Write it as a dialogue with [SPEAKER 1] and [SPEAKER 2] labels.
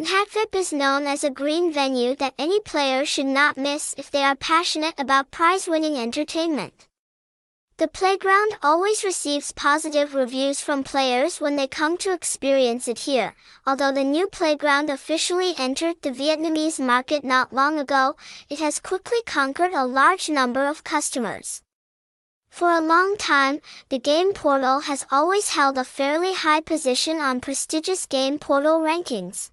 [SPEAKER 1] NhatVip is known as a green venue that any player should not miss if they are passionate about prize-winning entertainment. The playground always receives positive reviews from players when they come to experience it here. Although the new playground officially entered the Vietnamese market not long ago, it has quickly conquered a large number of customers. For a long time, the game portal has always held a fairly high position on prestigious game portal rankings.